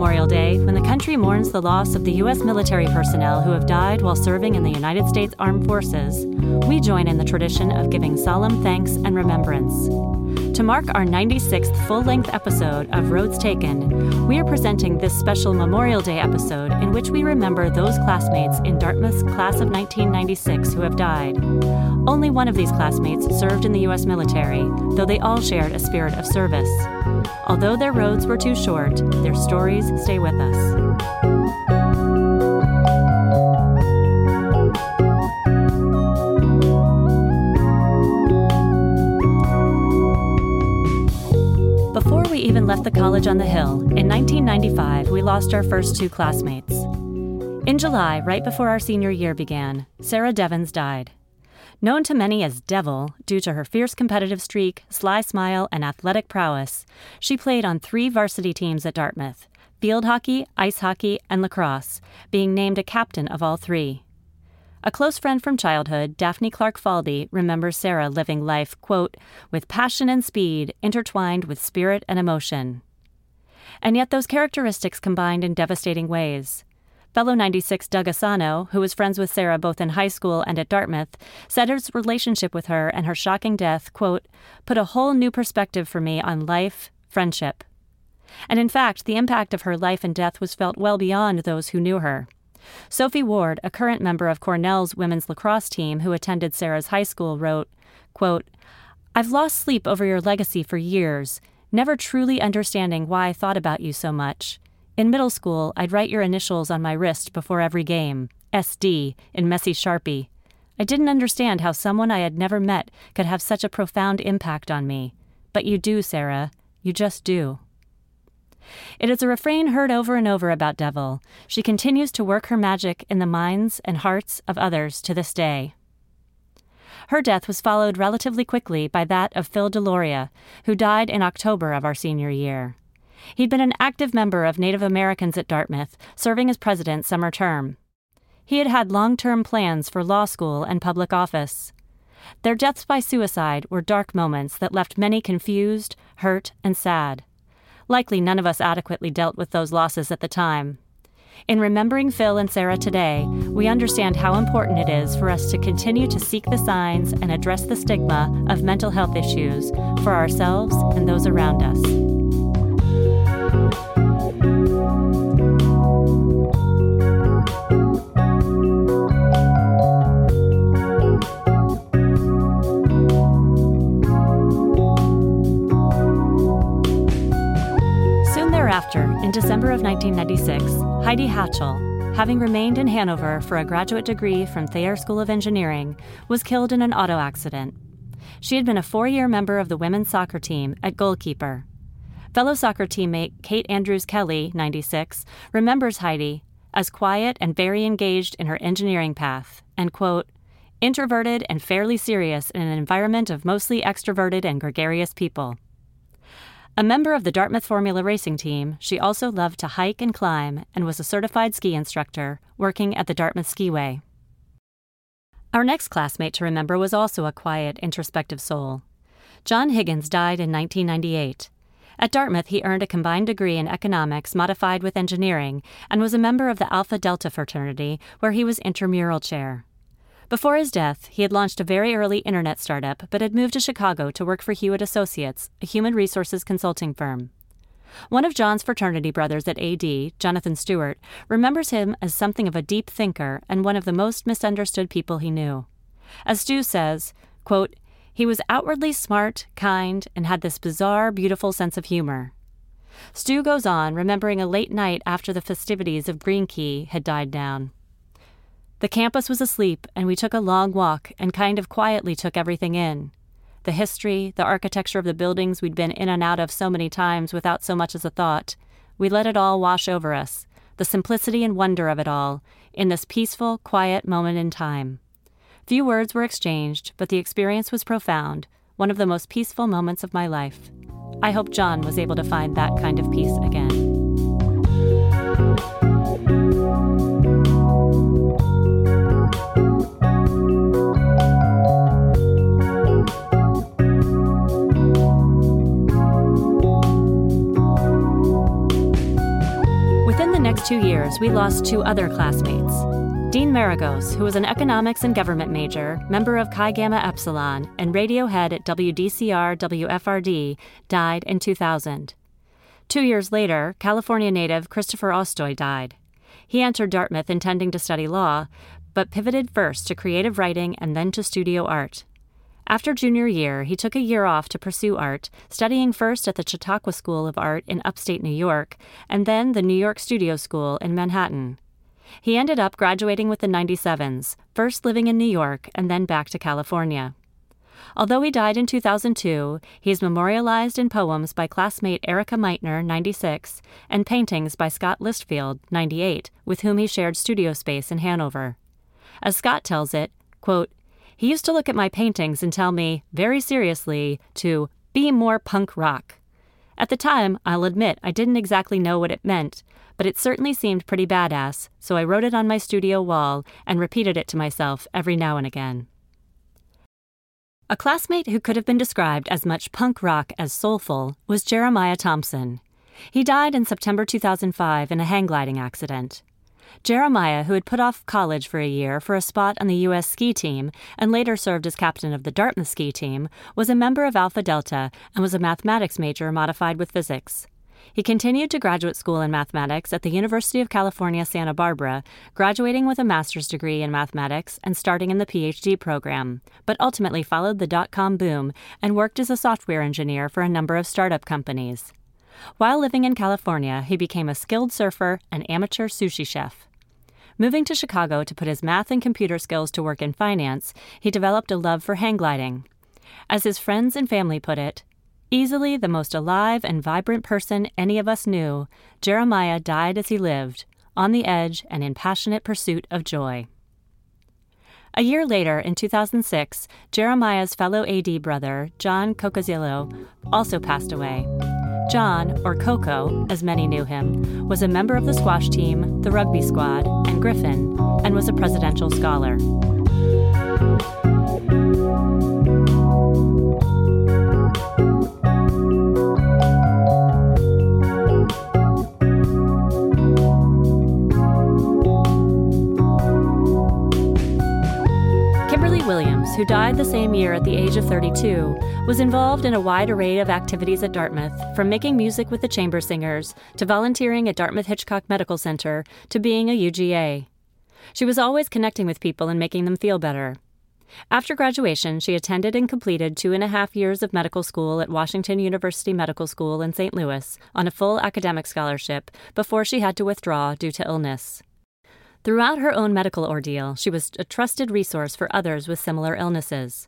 Memorial Day, when the country mourns the loss of the U.S. military personnel who have died while serving in the United States Armed Forces, we join in the tradition of giving solemn thanks and remembrance. To mark our 96th full length episode of Roads Taken, we are presenting this special Memorial Day episode in which we remember those classmates in Dartmouth's class of 1996 who have died. Only one of these classmates served in the U.S. military, though they all shared a spirit of service. Although their roads were too short, their stories stay with us. Even left the college on the hill, in 1995, we lost our first two classmates. In July, right before our senior year began, Sarah Devens died. Known to many as Devil due to her fierce competitive streak, sly smile, and athletic prowess, she played on three varsity teams at Dartmouth field hockey, ice hockey, and lacrosse, being named a captain of all three. A close friend from childhood, Daphne Clark Faldy, remembers Sarah living life, quote, with passion and speed intertwined with spirit and emotion. And yet those characteristics combined in devastating ways. Fellow 96 Doug Asano, who was friends with Sarah both in high school and at Dartmouth, said his relationship with her and her shocking death, quote, put a whole new perspective for me on life, friendship. And in fact, the impact of her life and death was felt well beyond those who knew her. Sophie Ward, a current member of Cornell's women's lacrosse team who attended Sarah's high school, wrote, quote, I've lost sleep over your legacy for years, never truly understanding why I thought about you so much. In middle school, I'd write your initials on my wrist before every game SD in messy Sharpie. I didn't understand how someone I had never met could have such a profound impact on me. But you do, Sarah. You just do. It is a refrain heard over and over about Devil. She continues to work her magic in the minds and hearts of others to this day. Her death was followed relatively quickly by that of Phil Deloria, who died in October of our senior year. He'd been an active member of Native Americans at Dartmouth, serving as president summer term. He had had long term plans for law school and public office. Their deaths by suicide were dark moments that left many confused, hurt, and sad. Likely none of us adequately dealt with those losses at the time. In remembering Phil and Sarah today, we understand how important it is for us to continue to seek the signs and address the stigma of mental health issues for ourselves and those around us. Thereafter, in December of 1996, Heidi Hatchell, having remained in Hanover for a graduate degree from Thayer School of Engineering, was killed in an auto accident. She had been a four year member of the women's soccer team at goalkeeper. Fellow soccer teammate Kate Andrews Kelly, 96, remembers Heidi as quiet and very engaged in her engineering path, and, quote, introverted and fairly serious in an environment of mostly extroverted and gregarious people. A member of the Dartmouth Formula Racing team, she also loved to hike and climb and was a certified ski instructor working at the Dartmouth Skiway. Our next classmate to remember was also a quiet, introspective soul. John Higgins died in 1998. At Dartmouth, he earned a combined degree in economics modified with engineering and was a member of the Alpha Delta fraternity, where he was intramural chair. Before his death, he had launched a very early internet startup, but had moved to Chicago to work for Hewitt Associates, a human resources consulting firm. One of John's fraternity brothers at AD, Jonathan Stewart, remembers him as something of a deep thinker and one of the most misunderstood people he knew. As Stu says, quote, he was outwardly smart, kind, and had this bizarre, beautiful sense of humor. Stu goes on, remembering a late night after the festivities of Green Key had died down. The campus was asleep, and we took a long walk and kind of quietly took everything in. The history, the architecture of the buildings we'd been in and out of so many times without so much as a thought. We let it all wash over us, the simplicity and wonder of it all, in this peaceful, quiet moment in time. Few words were exchanged, but the experience was profound, one of the most peaceful moments of my life. I hope John was able to find that kind of peace again. Next two years, we lost two other classmates. Dean Maragos, who was an economics and government major, member of Chi Gamma Epsilon, and radio head at WDCR WFRD, died in 2000. Two years later, California native Christopher Ostoy died. He entered Dartmouth intending to study law, but pivoted first to creative writing and then to studio art. After junior year, he took a year off to pursue art, studying first at the Chautauqua School of Art in upstate New York and then the New York Studio School in Manhattan. He ended up graduating with the 97s, first living in New York and then back to California. Although he died in 2002, he is memorialized in poems by classmate Erika Meitner, 96, and paintings by Scott Listfield, 98, with whom he shared studio space in Hanover. As Scott tells it, quote, he used to look at my paintings and tell me, very seriously, to be more punk rock. At the time, I'll admit I didn't exactly know what it meant, but it certainly seemed pretty badass, so I wrote it on my studio wall and repeated it to myself every now and again. A classmate who could have been described as much punk rock as soulful was Jeremiah Thompson. He died in September 2005 in a hang gliding accident. Jeremiah, who had put off college for a year for a spot on the U.S. ski team and later served as captain of the Dartmouth ski team, was a member of Alpha Delta and was a mathematics major modified with physics. He continued to graduate school in mathematics at the University of California, Santa Barbara, graduating with a master's degree in mathematics and starting in the PhD program, but ultimately followed the dot com boom and worked as a software engineer for a number of startup companies. While living in California, he became a skilled surfer and amateur sushi chef. Moving to Chicago to put his math and computer skills to work in finance, he developed a love for hang gliding. As his friends and family put it, Easily the most alive and vibrant person any of us knew, Jeremiah died as he lived, on the edge and in passionate pursuit of joy. A year later, in 2006, Jeremiah's fellow AD brother, John Cocozillo, also passed away. John, or Coco, as many knew him, was a member of the squash team, the rugby squad, and Griffin, and was a presidential scholar. Who died the same year at the age of 32, was involved in a wide array of activities at Dartmouth, from making music with the chamber singers, to volunteering at Dartmouth Hitchcock Medical Center, to being a UGA. She was always connecting with people and making them feel better. After graduation, she attended and completed two and a half years of medical school at Washington University Medical School in St. Louis on a full academic scholarship before she had to withdraw due to illness. Throughout her own medical ordeal, she was a trusted resource for others with similar illnesses.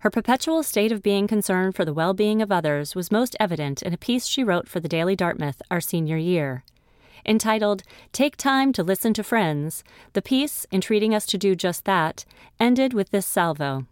Her perpetual state of being concerned for the well being of others was most evident in a piece she wrote for the Daily Dartmouth our senior year. Entitled Take Time to Listen to Friends, the piece, entreating us to do just that, ended with this salvo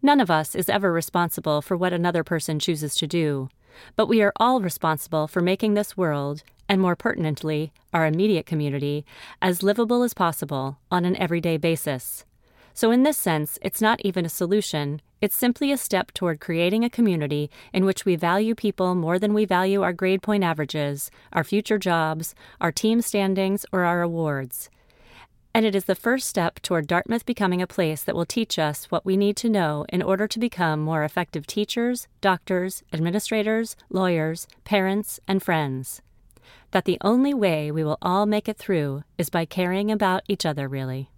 None of us is ever responsible for what another person chooses to do, but we are all responsible for making this world, and more pertinently, our immediate community, as livable as possible on an everyday basis. So, in this sense, it's not even a solution, it's simply a step toward creating a community in which we value people more than we value our grade point averages, our future jobs, our team standings, or our awards. And it is the first step toward Dartmouth becoming a place that will teach us what we need to know in order to become more effective teachers, doctors, administrators, lawyers, parents, and friends that the only way we will all make it through is by caring about each other, really.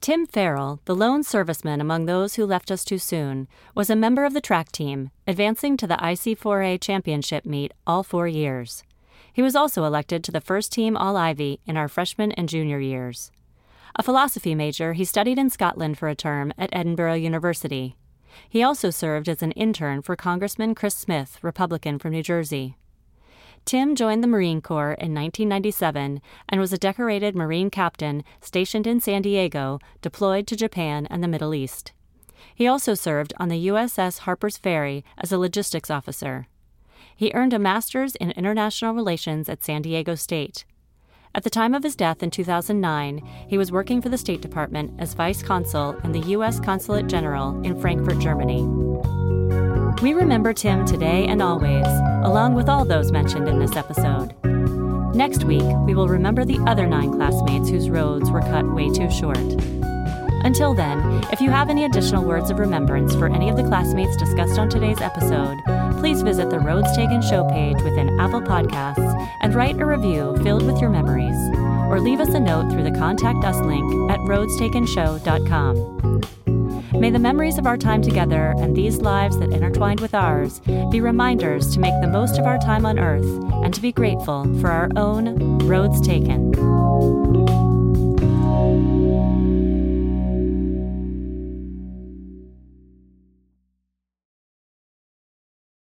Tim Farrell, the lone serviceman among those who left us too soon, was a member of the track team, advancing to the IC4A championship meet all four years. He was also elected to the first team All Ivy in our freshman and junior years. A philosophy major, he studied in Scotland for a term at Edinburgh University. He also served as an intern for Congressman Chris Smith, Republican from New Jersey. Tim joined the Marine Corps in 1997 and was a decorated Marine captain stationed in San Diego, deployed to Japan and the Middle East. He also served on the USS Harper's Ferry as a logistics officer. He earned a master's in international relations at San Diego State. At the time of his death in 2009, he was working for the State Department as vice consul and the U.S. Consulate General in Frankfurt, Germany. We remember Tim today and always, along with all those mentioned in this episode. Next week, we will remember the other nine classmates whose roads were cut way too short. Until then, if you have any additional words of remembrance for any of the classmates discussed on today's episode, please visit the Roads Taken show page within Apple Podcasts and write a review filled with your memories, or leave us a note through the Contact Us link at roadstakenshow.com. May the memories of our time together and these lives that intertwined with ours be reminders to make the most of our time on earth and to be grateful for our own roads taken.